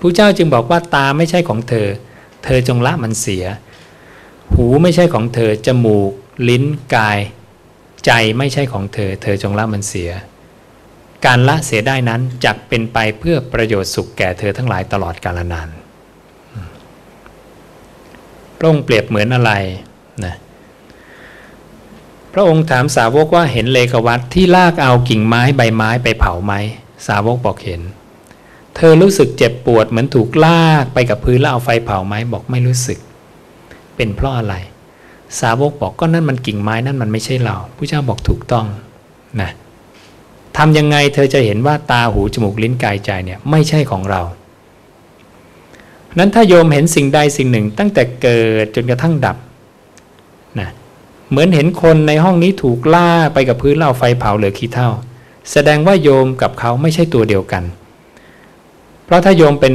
ผู้เจ้าจึงบอกว่าตาไม่ใช่ของเธอ เธอจงละมันเสีย หูไม่ใช่ของเธอ จมูก ลิ้น กาย ใจไม่ใช่ของเธอ เธอจงละมันเสีย การละเสียได้นั้นจักเป็นไปเพื่อประโยชน์สุขแก่เธอทั้งหลายตลอดกาลนานพระองค์เปรียบเหมือนอะไรนะพระองค์ถามสาวกว่าเห็นเลกวัตที่ลากเอากิ่งไม้ใบไม้ไปเผาไหม สาวกบอกเห็น เธอรู้สึกเจ็บปวดเหมือนถูกลากไปกับพื้นแล้วเอาไฟเผาไหมบอกไม่รู้สึก เป็นเพราะอะไร สาวกบอกก็นั่นมันกิ่งไม้นั่นมันไม่ใช่เราผู้เจ้าบอกถูกต้องนะทำยังไงเธอจะเห็นว่าตาหูจมูกลิ้นกายใจเนี่ยไม่ใช่ของเรา นั้นถ้าโยมเห็นสิ่งใดสิ่งหนึ่งตั้งแต่เกิดจนกระทั่งดับนะเหมือนเห็นคนในห้องนี้ถูกล่าไปกับพื้นเล่าไฟเผาเหลือขี้เท่า แสดงว่าโยมกับเขาไม่ใช่ตัวเดียวกัน เพราะถ้าโยมเป็น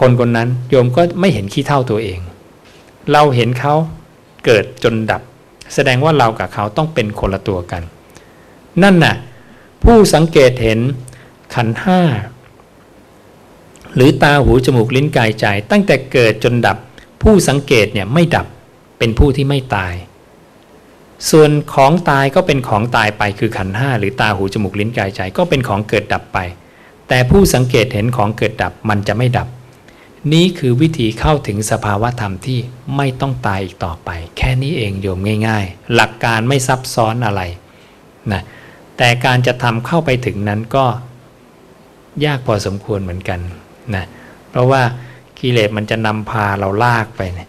คนคนนั้น โยมก็ไม่เห็นขี้เท่าตัวเอง เราเห็นเขาเกิดจนดับ แสดงว่าเรากับเขาต้องเป็นคนละตัวกัน นั่นน่ะผู้สังเกตเห็นขันห้าหรือตาหูจมูกลิ้นกายใจ ตั้งแต่เกิดจนดับ ผู้สังเกตเนี่ยไม่ดับเป็นผู้ที่ไม่ตาย ส่วนของตายก็เป็นของตายไปคือขันห้าหรือตาหูจมูกลิ้นกายใจ ก็เป็นของเกิดดับไป แต่ผู้สังเกตเห็นของเกิดดับมันจะไม่ดับ นี้คือวิธีเข้าถึงสภาวะธรรมที่ไม่ต้องตายอีกต่อไป แค่นี้เองโยมง่าย ๆ หลักการไม่ซับซ้อนอะไรนะแต่การจะทำเข้าไปถึงนั้นก็ยากพอสมควรเหมือนกันนะเพราะว่ากิเลสมันจะนำพาเราลากไปนะ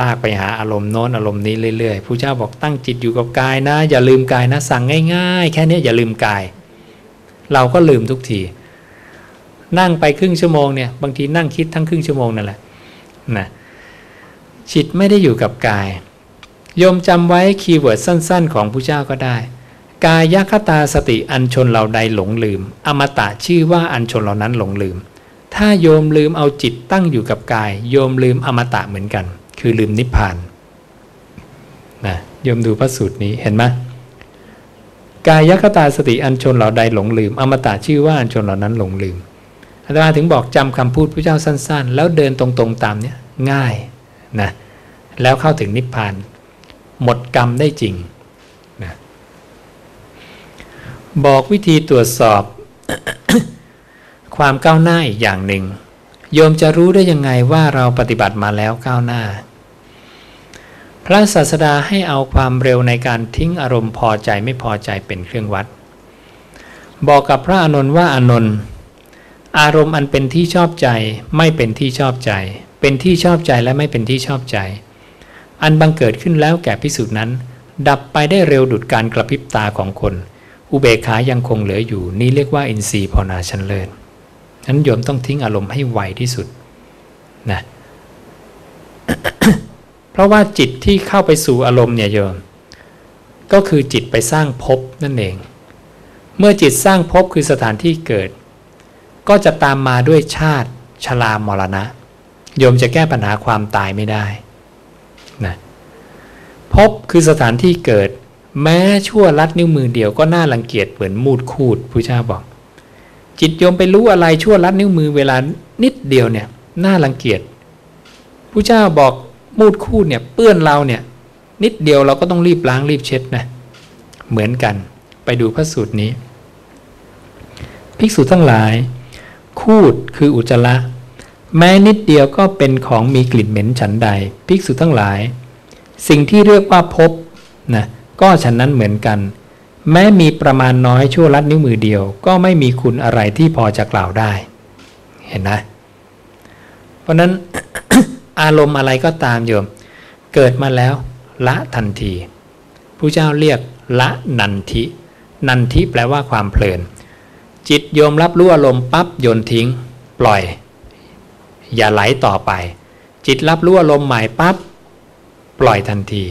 ลากไปหาอารมณ์โน้นอารมณ์นี้เรื่อยๆพุทธเจ้าบอกตั้งจิตอยู่กับกายนะ อย่าลืมกายนะ สั่งง่าย ๆ แค่นี้อย่าลืมกาย เราก็ลืมทุกที นั่งไปครึ่งชั่วโมงเนี่ยบางทีนั่งคิดทั้งครึ่งชั่วโมงนั่นแหละนะจิตไม่ได้อยู่กับกายโยมจำไว้ keyword สั้น ๆ ของพุทธเจ้าก็ได้ กายคตาสติอันชนเหล่าใดหลงลืม อมตะชื่อว่าอันชนเหล่านั้นหลงลืม ถ้าโยมลืมเอาจิตตั้งอยู่กับกาย โยมลืมอมตะเหมือนกัน คือลืมนิพพานนะโยมดูพระสูตรนี้เห็นไหมกายคตาสติอันชนเหล่าใดหลงลืม อมตะชื่อว่าอันชนเหล่านั้นหลงลืม อาจารย์ถึงบอกจำคำพูดพระเจ้าสั้น ๆ แล้วเดินตรงๆตามเนี้ยง่ายนะแล้วเข้าถึงนิพพาน หมดกรรมได้จริงนะบอกวิธีตรวจสอบ ความก้าวหน้าอีกอย่างหนึ่งโยมจะรู้ได้ยังไงว่าเราปฏิบัติมาแล้วก้าวหน้า พระศาสดาให้เอาความเร็วในการทิ้งอารมณ์พอใจไม่พอใจเป็นเครื่องวัด บอกกับพระอานนท์ว่าอานนท์ อารมณ์อันเป็นที่ชอบใจ ไม่เป็นที่ชอบใจ เป็นที่ชอบใจและไม่เป็นที่ชอบใจ อันบังเกิดขึ้นแล้วแก่พิสูจน์นั้น ดับไปได้เร็วดุดการกระพริบตาของคน อุเบกขายังคงเหลืออยู่ นี่เรียกว่าอินทรีย์ภาวนาชั้นเลิศนั้นโยมต้องทิ้งอารมณ์ให้ไวที่สุดนะเพราะว่าจิตที่เข้าไปสู่อารมณ์เนี่ยโยม ก็คือจิตไปสร้างภพนั่นเอง เมื่อจิตสร้างภพคือสถานที่เกิด ก็จะตามมาด้วยชาติชรามรณะ โยมจะแก้ปัญหาความตายไม่ได้นะภพคือสถานที่เกิด แม้ชั่วลัดนิ้วมือเดียวก็น่ารังเกียจเหมือนมูดคูดผู้เจ้าบอก จิตโยมไปรู้อะไรชั่วลัดนิ้วมือเวลานิดเดียวเนี่ยน่ารังเกียจผู้เจ้าบอกมูดคูดเนี่ยเปื้อนเราเนี่ยนิดเดียวเราก็ต้องรีบล้างรีบเช็ดนะเหมือนกันไปดูพระสูตรนี้ ภิกษุทั้งหลาย คูดคืออุจจาระแม้นิดเดียวก็เป็นของมีกลิ่นเหม็นฉันใด ภิกษุทั้งหลาย สิ่งที่เรียกว่าพบนะก็ฉันนั้นเหมือนกัน แม้มีประมาณน้อยชั่วลัดนิ้วมือเดียว ก็ไม่มีคุณอะไรที่พอจะกล่าวได้ เห็นนะเพราะนั้นอารมณ์อะไรก็ตามโยม เกิดมาแล้ว ละทันทีผู้เจ้าเรียกละนันทิ นันทิแปลว่าความเพลิน จิตโยมรับรู้อารมณ์ปั๊บโยนทิ้ง ปล่อย อย่าไหลต่อไป จิตรับรู้อารมณ์ใหม่ปั๊บปล่อยทันที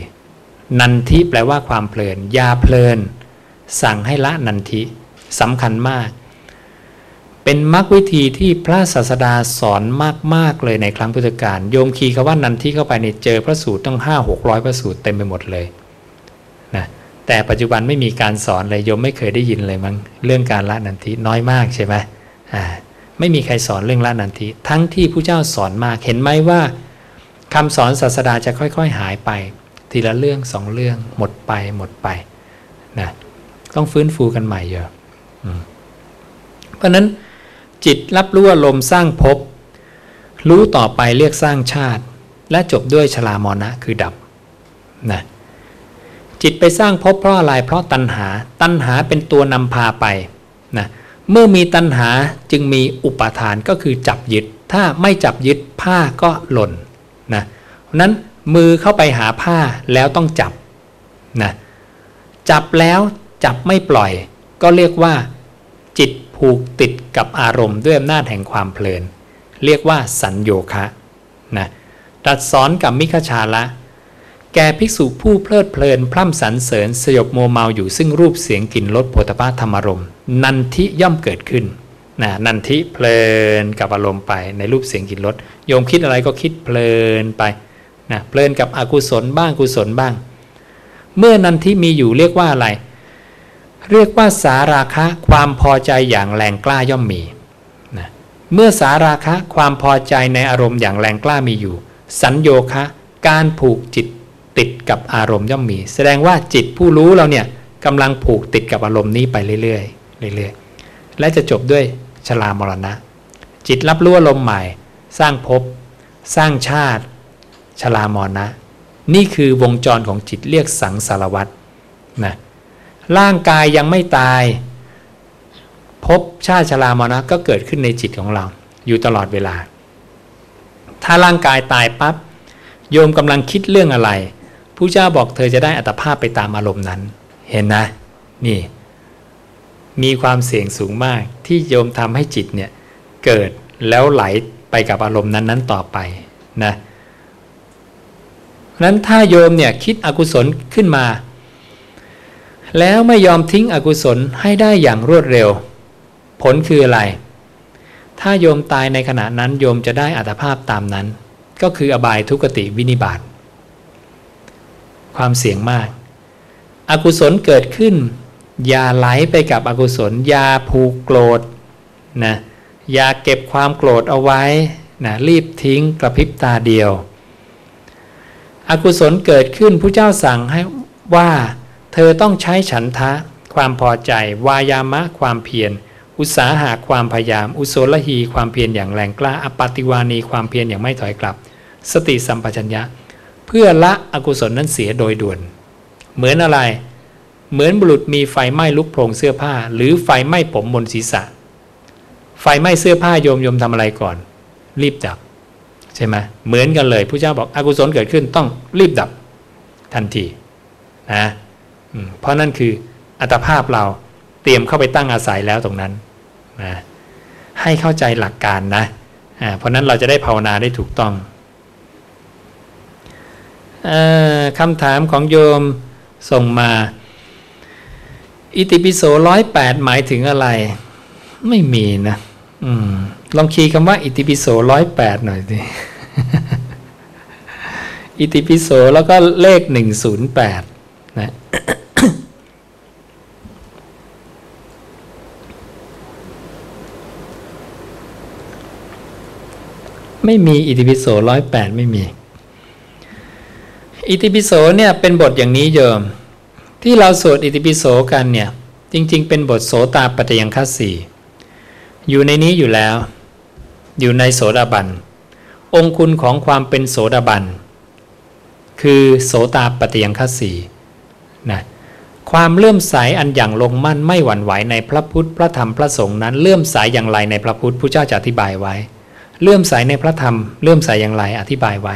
นันทิแปลว่าความเพลินยาเพลิน สั่งให้ละนันทิสำคัญมาก เป็นมรรควิธีที่พระศาสดาสอนมากๆเลยในครั้งพุทธกาลโยมคีคำว่านันทิเข้าไปในเจอพระสูตรต้องห้าหกร้อยพระสูตรเต็มไปหมดเลย แต่ปัจจุบันไม่มีการสอนเลยโยมไม่เคยได้ยินเลยมั้งเรื่องการละนันทิน้อยมากใช่ไหมอ่าไม่มีใครสอนเรื่องละนันทิทั้งที่ผู้เจ้าสอนมากเห็นไหมว่าคำสอนศาสดาจะค่อย ๆ หายไป ทีละเรื่องสองเรื่องหมดไปหมดไปนะต้องฟื้นฟูกันใหม่เยอะเพราะนั้นจิตรับรู้อารมณ์สร้างภพรู้ต่อไปเรียกสร้างชาติ และจบด้วยชลามรณะคือดับนะ จิตไปสร้างภพเพราะอะไรเพราะตัณหา ตัณหาเป็นตัวนำพาไปนะเมื่อมีตัณหาจึงมีอุปาทานก็คือจับยึด ถ้าไม่จับยึดผ้าก็หล่นนะนั้นมือเข้าไปหาผ้าแล้วต้องจับนะจับแล้วจับไม่ปล่อย ก็เรียกว่า จิตผูกติดกับอารมณ์ด้วยอำนาจแห่งความเพลิน เรียกว่าสัญโยคะนะตรัสสอนกับมิคชาละ แก่ภิกษุผู้เพลิดเพลิน พร่ำสรรเสริญสยบโมเมาอยู่ซึ่งรูปเสียงกลิ่นรสโผฏฐะธรรมรมนันทิย่อมเกิดขึ้นนะนันทิเพลินกับอารมณ์ไปในรูปเสียงกลิ่นรสโยมคิดอะไรก็คิดเพลินไปนะเพลินกับอกุศลบ้างกุศลบ้าง เมื่อนันทิมีอยู่เรียกว่าอะไร เรียกว่าสาราคะความพอใจอย่างแรงกล้าย่อมมีนะเมื่อสาราคะความพอใจในอารมณ์อย่างแรงกล้ามีอยู่ สัญโยคะ การผูกจิต ติดกับอารมณ์ย่อมมี แสดงว่าจิตผู้รู้เราเนี่ยกำลังผูกติดกับอารมณ์นี้ไปเรื่อยๆเรื่อยๆและจะจบด้วยชรามรณะ จิตรับรู้อารมณ์ใหม่ สร้างภพสร้างชาติชรามรณะ นี่คือวงจรของจิตเรียกสังสารวัตรนะร่างกายยังไม่ตายภพชาติชรามรณะก็เกิดขึ้นในจิตของเรา อยู่ตลอดเวลา ถ้าร่างกายตายปับ๊บโยมกำลังคิดเรื่องอะไร ผู้เจ้าบอกเธอจะได้อัตภาพไปตามอารมณ์นั้น เห็นนะ นี่ มีความเสี่ยงสูงมากที่โยมทำให้จิตเนี่ยเกิดแล้วไหลไปกับอารมณ์นั้นนั้นต่อไปนะนั้นถ้าโยมเนี่ยคิดอกุศลขึ้นมา แล้วไม่ยอมทิ้งอกุศลให้ได้อย่างรวดเร็ว ผลคืออะไร ถ้าโยมตายในขณะนั้นโยมจะได้อัตภาพตามนั้น ก็คืออบายทุกติวินิบาต ความเสี่ยงมาก อกุศลเกิดขึ้น อย่าไหลไปกับอกุศล อย่าผูกโกรธนะอย่าเก็บความโกรธเอาไว้นะรีบทิ้งกระพริบตาเดียว อกุศลเกิดขึ้นผู้เจ้าสั่งให้ว่าเธอต้องใช้ฉันทะ ความพอใจ วายามะความเพียรอุตสาหะความพยายาม อุโสลหีความเพียรอย่างแรงกล้าอปติวานีความเพียรอย่างไม่ถอยกลับ สติสัมปชัญญะ พื่อละอกุศลนั้นเสียโดยด่วน เหมือนอะไร เหมือนบุรุษมีไฟไหม้ลุกโพรงเสื้อผ้า หรือไฟไหม้ผมบนศีรษะ ไฟไหม้เสื้อผ้าโยมโยมทำอะไรก่อน รีบดับ ใช่ไหมเหมือนกันเลยผู้เจ้าบอกอกุศลเกิดขึ้นต้องรีบดับทันทีนะเพราะนั่นคืออัตภาพเราเตรียมเข้าไปตั้งอาศัยแล้วตรงนั้นนะให้เข้าใจหลักการนะเพราะนั้นเราจะได้ภาวนาได้ถูกต้อง คำถามของโยมส่งมา อิติปิโสร้อยแปดหมายถึงอะไร ไม่มีนะอลองคีย์คำว่า อิติปิโสร้อยแปดหน่อยสิอิติปิโสแล้วก็เลขหนึ่งศูนย์แปดนะไม่มีอิติปิโสร้อยแปดไม่มี อิติปิโสเนี่ยเป็นบทอย่างนี้โยม ที่เราสวดอิติปิโสกันเนี่ยจริง ๆ เป็นบทโสตาปัจยังคัสสีอยู่ในนี้อยู่แล้ว อยู่ในโสดาบันองคุณของความเป็นโสดาบันคือโสตาปฏิยังคัสสีนะความเลื่อมใสอันอย่างลงมั่นไม่หวั่นไหวในพระพุทธพระธรรมพระสงฆ์นั้นเลื่อมใสอย่างไรในพระพุทธผู้เจ้าจะอธิบายไว้ เลื่อมใสในพระธรรมเลื่อมใสอย่างไรอธิบายไว้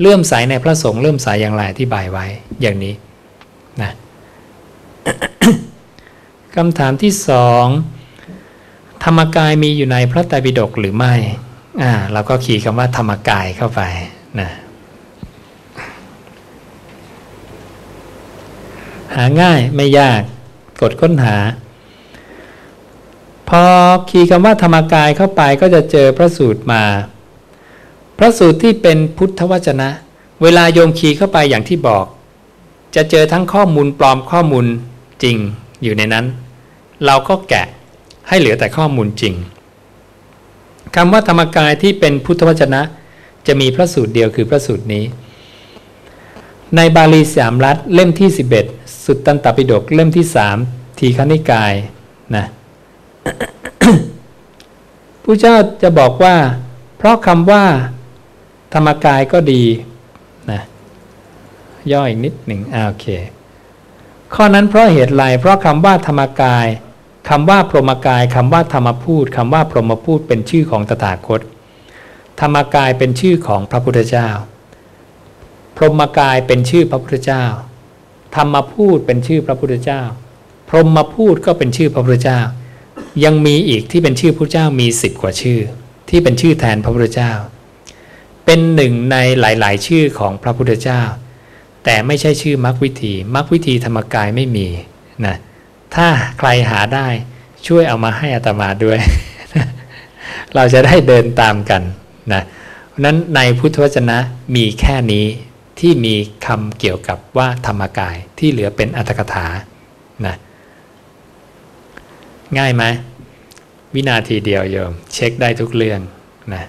เลื่อมใสในพระสงฆ์เลื่อมใสอย่างไรอธิบายไว้อย่างนี้นะคำถามที่สองธรรมกายมีอยู่ในพระไตรปิฎกหรือไม่อ่าเราก็ขีดคำว่าธรรมกายเข้าไปนะหาง่ายไม่ยากกดค้นหา พอคีย์คำว่าธรรมกายเข้าไปก็จะเจอพระสูตรมา พระสูตรที่เป็นพุทธวจนะ เวลาโยมคีย์เข้าไปอย่างที่บอก จะเจอทั้งข้อมูลปลอมข้อมูลจริงอยู่ในนั้น เราก็แกะให้เหลือแต่ข้อมูลจริงคำว่าธรรมกายที่เป็นพุทธวจนะ จะมีพระสูตรเดียวคือพระสูตรนี้ ในบาลีสามรัฐเล่มที่ 11 สุตตันตปิฎกเล่มที่สามทีฆนิกายนะผู้เจ้าจะบอกว่า เพราะคำว่า ธรรมกายก็ดีนะย่ออีกนิดหนึ่งอ่าโอเค ข้อนั้นเพราะเหตุไรเพราะคำว่าธรรมกายคำว่าพรหมกายคำว่าธรรมพูดคำว่าพรหมพูดเป็นชื่อของตถาคต ธรรมกายเป็นชื่อของพระพุทธเจ้า พรหมกายเป็นชื่อพระพุทธเจ้า ธรรมพูดเป็นชื่อพระพุทธเจ้า พรหมพูดก็เป็นชื่อพระพุทธเจ้า ยังมีอีกที่เป็นชื่อพระเจ้ามีสิบกว่าชื่อ ที่เป็นชื่อแทนพระพุทธเจ้า เป็นหนึ่งในหลาย ๆ ชื่อของพระพุทธเจ้า แต่ไม่ใช่ชื่อมรรควิธีมรรควิธีธรรมกายไม่มีนะถ้าใครหาได้ช่วยเอามาให้อัตมาด้วย เราจะได้เดินตามกันนะนั้นในพุทธวจนะมีแค่นี้ที่มีคำเกี่ยวกับว่าธรรมกายที่เหลือเป็นอัตถกถานะง่ายไหมวินาทีเดียวโยม เช็คได้ทุกเรื่องนะ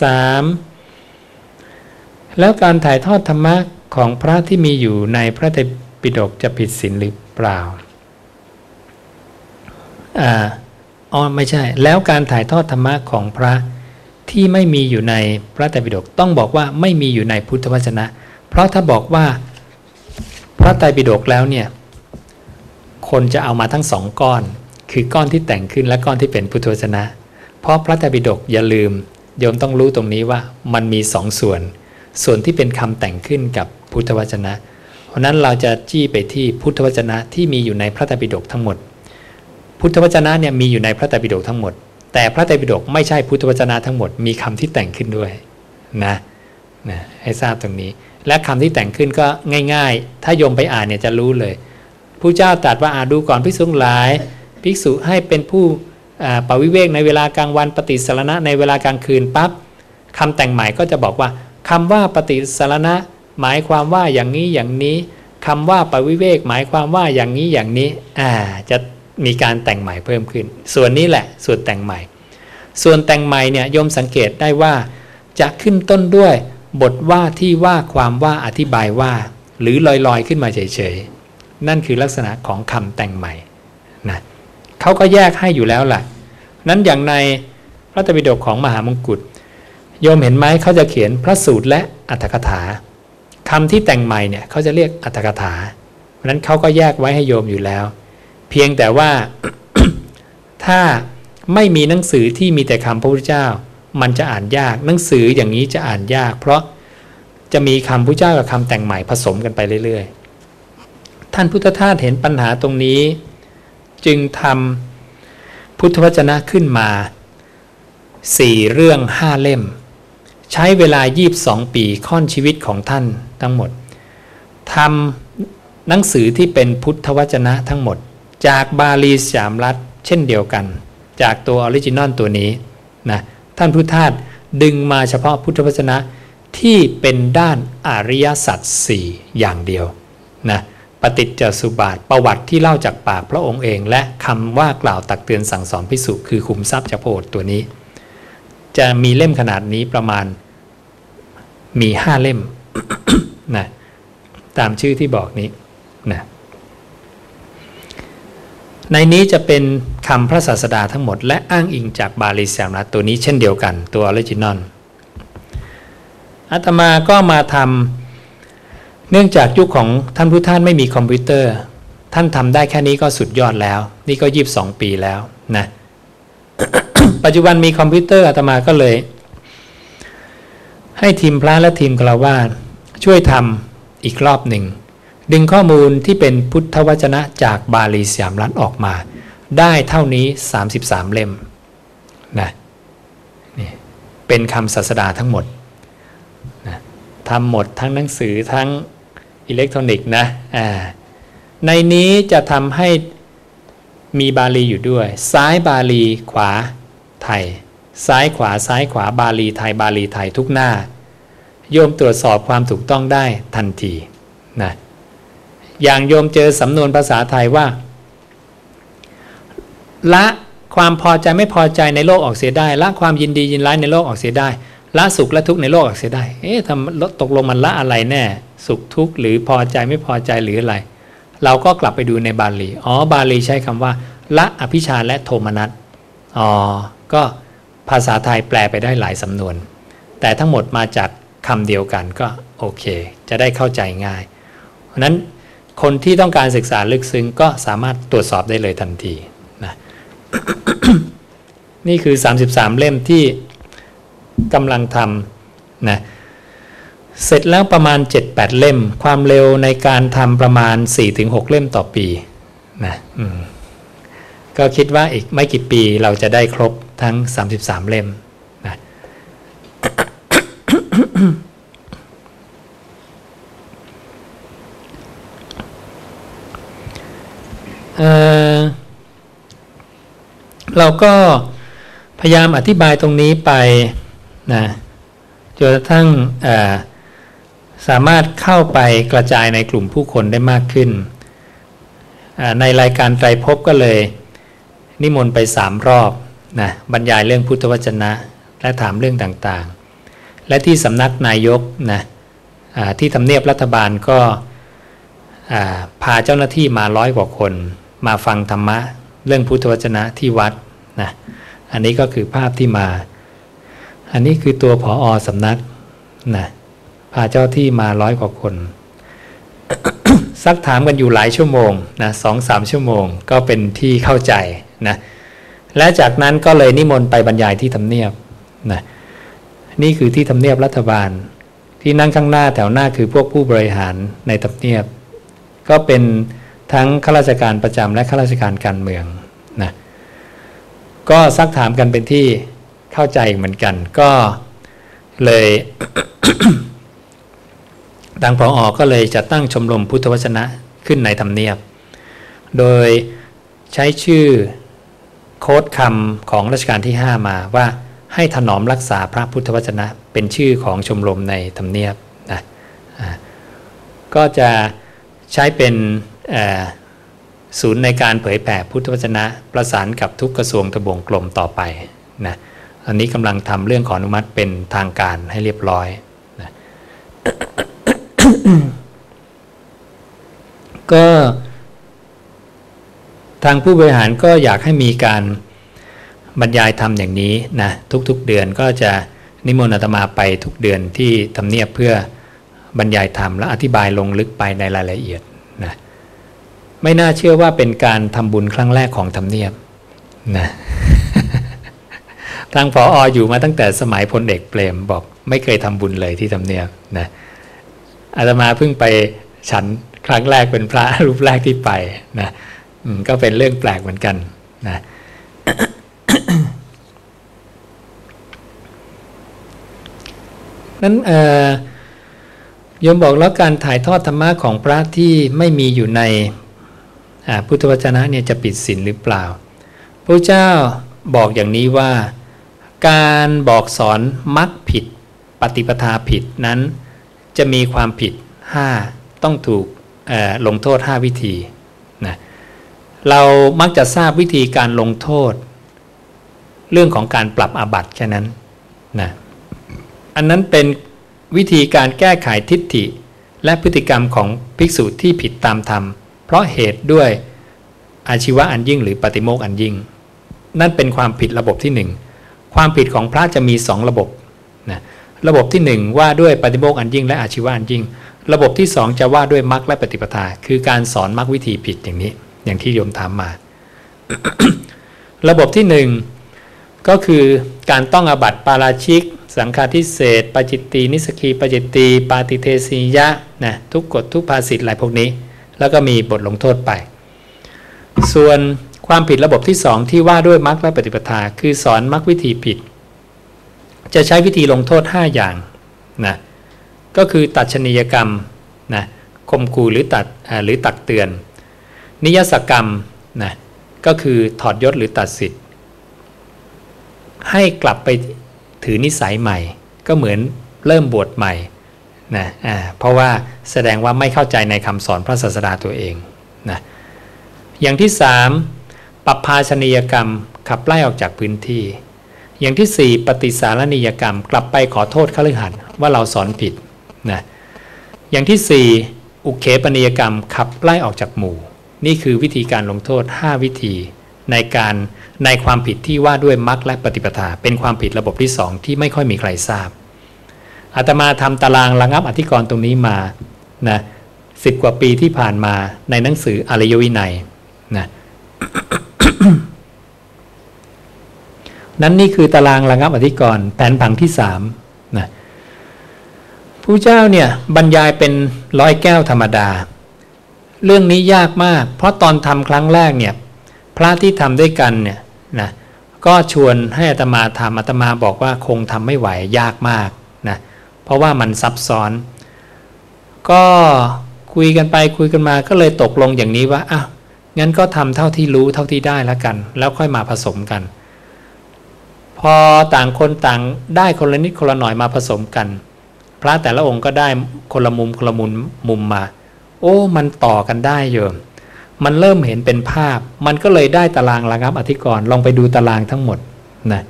สามแล้วการถ่ายทอดธรรมะของพระที่มีอยู่ในพระไตรปิฎกจะผิดศีลหรือเปล่าอ่าอ๋อไม่ใช่ แล้วการถ่ายทอดธรรมะของพระที่ไม่มีอยู่ในพระไตรปิฎกต้องบอกว่าไม่มีอยู่ในพุทธวจนะ เพราะถ้าบอกว่าพระไตรปิฎกแล้วเนี่ยคนจะเอามาทั้งสองก้อน คือก้อนที่แต่งขึ้นและก้อนที่เป็นพุทธวจนะ เพราะพระไตรปิฎกอย่าลืม โยมต้องรู้ตรงนี้ว่ามันมีสองส่วน ส่วนที่เป็นคำแต่งขึ้นกับพุทธวจนะ เพราะนั้นเราจะจี้ไปที่พุทธวจนะที่มีอยู่ในพระไตรปิฎกทั้งหมด พุทธวจนะเนี่ยมีอยู่ในพระไตรปิฎกทั้งหมด แต่พระไตรปิฎกไม่ใช่พุทธวจนะทั้งหมด มีคำที่แต่งขึ้นด้วยนะนะให้ทราบตรงนี้ และคำที่แต่งขึ้นก็ง่าย ๆ ถ้าโยมไปอ่านเนี่ยจะรู้เลยผู้เจ้าตรัสว่าอาดูก่อนภิกษุหลายภิกษุให้เป็นผู้ ปวิเวกในเวลากลางวันปฏิสารณะในเวลากลางคืนปั๊บคำแต่งใหม่ก็จะบอกว่าคำว่าปฏิสารณะ หมายความว่าอย่างนี้อย่างนี้คำว่าปวิเวกหมายความว่าอย่างนี้อย่างนี้อ่าจะมีการแต่งใหม่เพิ่มขึ้น ส่วนนี้แหละส่วนแต่งใหม่ ส่วนแต่งใหม่เนี่ยโยมสังเกตได้ว่า จะขึ้นต้นด้วยบทว่าที่ว่าความว่าอธิบายว่า หรือลอยๆขึ้นมาเฉยๆนั่นคือลักษณะของคำแต่งใหม่นะ เขาก็แยกให้อยู่แล้วแหละนั้นอย่างในพระตบิดกของมหามงกุฎโยมเห็นไหมเขาจะเขียนพระสูตรและอัตถกถาคำที่แต่งใหม่เนี่ยเขาจะเรียกอัตถกถา เพราะนั้นเขาก็แยกไว้ให้โยมอยู่แล้ว เพียงแต่ว่าถ้าไม่มีหนังสือที่มีแต่คำพระพุทธเจ้า มันจะอ่านยากหนังสืออย่างนี้จะอ่านยาก เพราะจะมีคำพระเจ้ากับคำแต่งใหม่ผสมกันไปเรื่อยๆ ท่านพุทธทาสเห็นปัญหาตรงนี้ จึงทำพุทธวจนะขึ้นมาสี่เรื่องห้าเล่ม ใช้เวลา 22 ปีค่อนชีวิตของท่านทั้งหมดทำหนังสือที่เป็นพุทธวจนะทั้งหมด จากบาลีสยามรัฐเช่นเดียวกัน จากตัว original ตัวนี้นะท่านพุทธทาสดึงมาเฉพาะพุทธวจนะที่เป็นด้านอริยสัจสี่อย่างเดียวนะ ปฏิจจสมุปบาทประวัติที่เล่าจากปากพระองค์เอง และคำว่ากล่าวตักเตือนสั่งสอนภิกษุคือขุมทรัพย์จากพระโอษฐ์ตัวนี้ จะมีเล่มขนาดนี้ประมาณมีห้าเล่มนะตามชื่อที่บอกนี้นะในนี้จะเป็นคำพระศาสดาทั้งหมด และอ้างอิงจากบาลีสยามรัฐตัวนี้เช่นเดียวกันตัว original อาตมาก็มาทำ เนื่องจากยุคของท่านพุทธทาสไม่มีคอมพิวเตอร์ ท่านทำได้แค่นี้ก็สุดยอดแล้ว นี่ก็ยีบสองปีแล้วนะปัจจุบันมีคอมพิวเตอร์อาตมาก็เลย ให้ทีมพระและทีมกลาวาสช่วยทำอีกรอบหนึ่ง ดึงข้อมูลที่เป็นพุทธวจนะจากบาลีสยามรัฐออกมา ได้เท่านี้ 33 เล่มนะนี่เป็นคำศาสดาทั้งหมดนะทำหมดทั้งหนังสือทั้ง อิเล็กทรอนิกส์นะอ่าในนี้จะทำให้มีบาลีอยู่ด้วย ซ้ายบาลีขวาไทย ซ้ายขวาซ้ายขวาบาลีไทยบาลีไทยทุกหน้า โยมตรวจสอบความถูกต้องได้ทันทีนะอย่างโยมเจอสำนวนภาษาไทยว่า ละความพอใจไม่พอใจในโลกออกเสียได้ ละความยินดียินร้ายในโลกออกเสียได้ ละสุขและทุกข์ในโลกออกเสียได้ เอ๊ะทำตกลงมันละอะไรแน่ สุขทุกข์หรือพอใจไม่พอใจหรืออะไร เราก็กลับไปดูในบาลีอ๋อบาลีใช้คำว่า ละอภิชาและโทมนัสอ๋อก็ภาษาไทยแปลไปได้หลายสำนวน แต่ทั้งหมดมาจากคำเดียวกันก็โอเค จะได้เข้าใจง่าย เพราะนั้นคนที่ต้องการศึกษาลึกซึ้งก็สามารถตรวจสอบได้เลยทันทีนะนี่คือ 33 เล่มที่กำลังทำนะ เสร็จแล้วประมาณ 7-8 เล่ม ความเร็วในการทำประมาณ 4-6 เล่มต่อปีนะก็คิดว่าอีกไม่กี่ปีเราจะได้ครบทั้ง 33 เล่มนะเเราก็พยายามอธิบายตรงนี้ไปนะจนกระทั่งอ,อ สามารถเข้าไปกระจายในกลุ่มผู้คนได้มากขึ้น ในรายการไตรภพก็เลย นิมนต์ไปสามรอบนะบรรยายเรื่องพุทธวจนะ และถามเรื่องต่างๆ และที่สำนักนายกนะที่ทำเนียบรัฐบาลก็พาเจ้าหน้าที่มาร้อยกว่าคน มาฟังธรรมะเรื่องพุทธวจนะที่วัดนะอันนี้ก็คือภาพที่มา อันนี้คือตัวผออสำนักนะ พาเจ้าที่มาร้อยกว่าคน ซักถามกันอยู่หลายชั่วโมงนะสองสามชั่วโมงก็เป็นที่เข้าใจนะและจากนั้นก็เลยนิมนต์ไปบรรยายที่ทำเนียบนะนี่คือที่ทำเนียบรัฐบาล ที่นั่งข้างหน้าแถวหน้าคือพวกผู้บริหารในทำเนียบ ก็เป็นทั้งข้าราชการประจำและข้าราชการการเมืองนะก็ซักถามกันเป็นที่เข้าใจเหมือนกัน ก็เลย ทางพออก็เลยจะตั้งชมรมพุทธวจนะขึ้นในธรรมเนียบ โดยใช้ชื่อโค้ดคำของรัชกาลที่ 5 มาว่าให้ถนอมรักษาพระพุทธวจนะเป็นชื่อของชมรมในธรรมเนียบนะก็จะใช้เป็นศูนย์ในการเผยแผ่พุทธวจนะประสานกับทุกกระทรวงทบวงกลมต่อไปนะอันนี้กำลังทำเรื่องขออนุมัติเป็นทางการให้เรียบร้อยนะ ก็ทางผู้บริหารก็อยากให้มีการบรรยายธรรมอย่างนี้นะทุกๆเดือนก็จะนิมนต์อาตมาไปทุกเดือนที่ทำเนียบเพื่อบรรยายธรรมและอธิบายลงลึกไปในรายละเอียดนะไม่น่าเชื่อว่าเป็นการทำบุญครั้งแรกของทำเนียบนะทางพอออยู่มาตั้งแต่สมัยพลเอกเปรมบอกไม่เคยทำบุญเลยที่ทำเนียบนะ อาตมาเพิ่งไปฉันครั้งแรกเป็นพระรูปแรกที่ไปนะก็เป็นเรื่องแปลกเหมือนกันนะนั้นโยมบอกแล้วการถ่ายทอดธรรมะของพระที่ไม่มีอยู่ในพุทธวจนะเนี่ยจะปิดศีลหรือเปล่าพระเจ้าบอกอย่างนี้ว่า การบอกสอนมักผิด ปฏิปทาผิดนั้น จะมีความผิด 5 ต้องถูกลงโทษ 5 วิธีนะเรามักจะทราบวิธีการลงโทษ เรื่องของการปรับอาบัติแค่นั้นนะอันนั้นเป็นวิธีการแก้ไขทิฏฐิ และพฤติกรรมของภิกษุที่ผิดตามธรรม เพราะเหตุด้วยอาชีวะอันยิ่งหรือปฏิโมกอันยิ่ง นั่นเป็นความผิดระบบที่หนึ่งความผิดของพระจะมี2ระบบนะ ระบบที่ 1 ว่าด้วยปฏิโมกอันยิ่งและอาชีวะอันยิ่ง ระบบที่ 2 จะว่าด้วยมรรคและปฏิปทา คือการสอนมรรควิธีผิดอย่างนี้ อย่างที่โยมถามมา ระบบที่ 1 ก็คือการต้องอบัตปาราชิก สังฆาทิเศษปจิตตีนิสกีปจิตตีปาติเทสียะนะทุกกฎทุกภาษิตอะไรพวกนี้ แล้วก็มีบทลงโทษไป ส่วนความผิดระบบที่สองที่ว่าด้วยมรรคและปฏิปทา คือสอนมรรควิธีผิด จะใช้วิธีลงโทษ 5 อย่างนะก็คือตัดชนียกรรมนะคมคูหรือตัดหรือตักเตือน นิยสกรรมนะก็คือถอดยศหรือตัดสิทธิ์ ให้กลับไปถือนิสัยใหม่ ก็เหมือนเริ่มบวชใหม่นะะเพราะว่าแสดงว่าไม่เข้าใจในคำสอนพระศาสดาตัวเองนะอย่างที่สามปรับภาชนียกรรมขับไล่ออกจากพื้นที่ อย่างที่ 4 ปฏิสารนิยกรรม กลับไปขอโทษขลือหัดว่าเราสอนผิดนะอย่างที่ 4 อุเคปนิยกรรมขับไล่ออกจากหมู่ นี่คือวิธีการลงโทษ 5 วิธีในการในความผิดที่ว่าด้วยมรรคและปฏิปทา เป็นความผิดระบบที่สองที่ไม่ค่อยมีใครทราบอาตมาทำตารางระงับอธิกรณ์ตรงนี้มานะสิบกว่าปีที่ผ่านมาในหนังสืออริยวินัยนะ นั้นนี่คือตารางระงับอธิกรณ์แผนผังที่สามนะผู้เจ้าเนี่ยบรรยายเป็นร้อยแก้วธรรมดา เรื่องนี้ยากมาก เพราะตอนทำครั้งแรกเนี่ยพระที่ทำด้วยกันเนี่ยนะก็ชวนให้อัตมาทำอัตมาบอกว่าคงทำไม่ไหวยากมากนะเพราะว่ามันซับซ้อน ก็คุยกันไปคุยกันมาก็เลยตกลงอย่างนี้ว่าอะงั้นก็ทำเท่าที่รู้เท่าที่ได้แล้วกัน แล้วค่อยมาผสมกัน อต่างคนต่างได้คนละนิดคนละหน่อยมาผสมกัน พระแต่ละองค์ก็ได้คนละมุมคนละมุมมุมมา โอ้ มันต่อกันได้เยอะมันเริ่มเห็นเป็นภาพ มันก็เลยได้ตารางระงับอธิกรณ์ลองไปดูตารางทั้งหมดนะ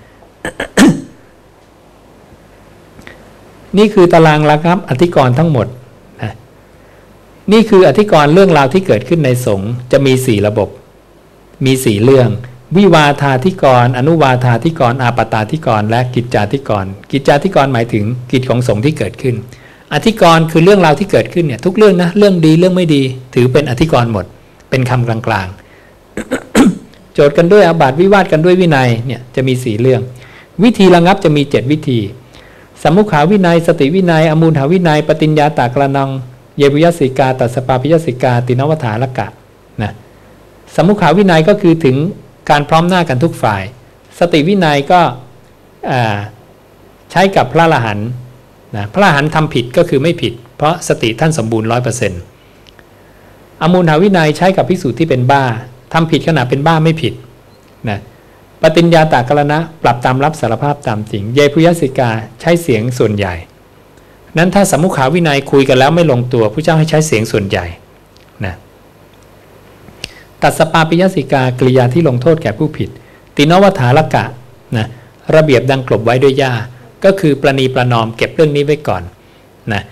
นี่คือตารางระงับอธิกรณ์ทั้งหมดนะนี่คืออธิกรณ์เรื่องราวที่เกิดขึ้นในสงฆ์จะมีสี่ระบบ มีสี่เรื่อง วิวาธาธิกร อนุวาธาธิกร อาปตาธิกร และกิจจาธิกร กิจจาธิกรหมายถึงกิจของสงฆ์ที่เกิดขึ้น อธิกรคือเรื่องราวที่เกิดขึ้นเนี่ยทุกเรื่องนะเรื่องดีเรื่องไม่ดี ถือเป็นอธิกรณ์หมด เป็นคำกลางๆ โจทย์กันด้วยอาบัติวิวาทกันด้วยวินัยเนี่ยจะมีสี่เรื่อง วิธีระงับจะมีเจ็ดวิธีสัมมุขาวินัย สติวินัย อมูฬหวินัย ปฏิญญาตกรณังเยภุยยสิกาตัสสปาปิยสิกา ติณวัตถารกะนะสัมมุขาวินัยก็คือถึง การพร้อมหน้ากันทุกฝ่าย สติวินัยก็ใช้กับพระอรหันต์นะพระละหันทำผิดก็คือไม่ผิด เพราะสติท่านสมบูรณ์ร้อยเปอร์เซ็นต์อมูลหาวินัยใช้กับพิสูจน์ที่เป็นบ้าทำผิดขณะเป็นบ้าไม่ผิดนะปฏิญญาตากรณะปรับตามรับสารภาพตามจริง เยพุยสิกาใช้เสียงส่วนใหญ่ นั้นถ้าสมุขาวินัยคุยกันแล้วไม่ลงตัวผู้เจ้าให้ใช้เสียงส่วนใหญ่ ตัดสปาปิยสิกากริยาที่ลงโทษแก่ผู้ผิด ตินวัฏาละกะนะระเบียบดังกลบไว้ด้วยย่าก็คือประนีประนอมเก็บเรื่องนี้ไว้ก่อนนะ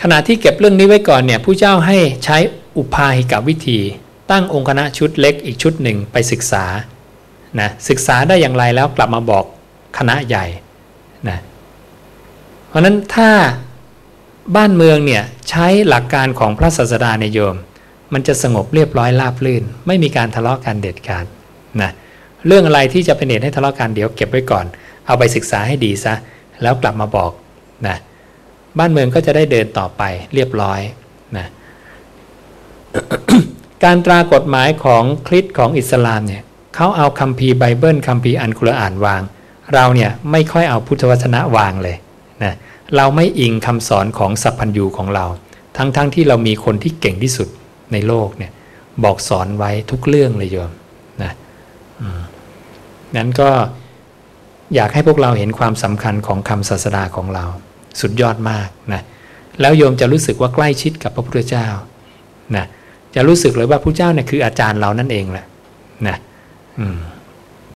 ขณะที่เก็บเรื่องนี้ไว้ก่อนเนี่ยผู้เจ้าให้ใช้อุปาหิกวิธี ตั้งองค์คณะชุดเล็กอีกชุดหนึ่งไปศึกษานะศึกษาได้อย่างไรแล้วกลับมาบอกคณะใหญ่นะเพราะนั้นถ้าบ้านเมืองเนี่ยใช้หลักการของพระศาสดาในโยม มันจะสงบเรียบร้อยราบลื่น ไม่มีการทะเลาะกันเด็ดขาดนะเรื่องอะไรที่จะเป็นเหตุให้ทะเลาะกันเดี๋ยวเก็บไว้ก่อน เอาไปศึกษาให้ดีซะแล้วกลับมาบอกนะบ้านเมืองก็จะได้เดินต่อไปเรียบร้อยนะการตรากฎหมายของคริสต์ของอิสลามเนี่ยเขาเอาคัมภีร์ไบเบิลคัมภีร์อัลกุรอานวาง เราเนี่ยไม่ค่อยเอาพุทธวจนะวางเลยนะเราไม่อิงคำสอนของสัพพัญญูของเรา ทั้งๆที่เรามีคนที่เก่งที่สุด ในโลกเนี่ยบอกสอนไว้ทุกเรื่องเลยโยมนะนั้นก็อยากให้พวกเราเห็นความสำคัญของคำศาสดาของเราสุดยอดมากนะแล้วโยมจะรู้สึกว่าใกล้ชิดกับพระพุทธเจ้านะจะรู้สึกเลยว่าพระเจ้าเนี่ยคืออาจารย์เรานั่นเองแหละนะอืม。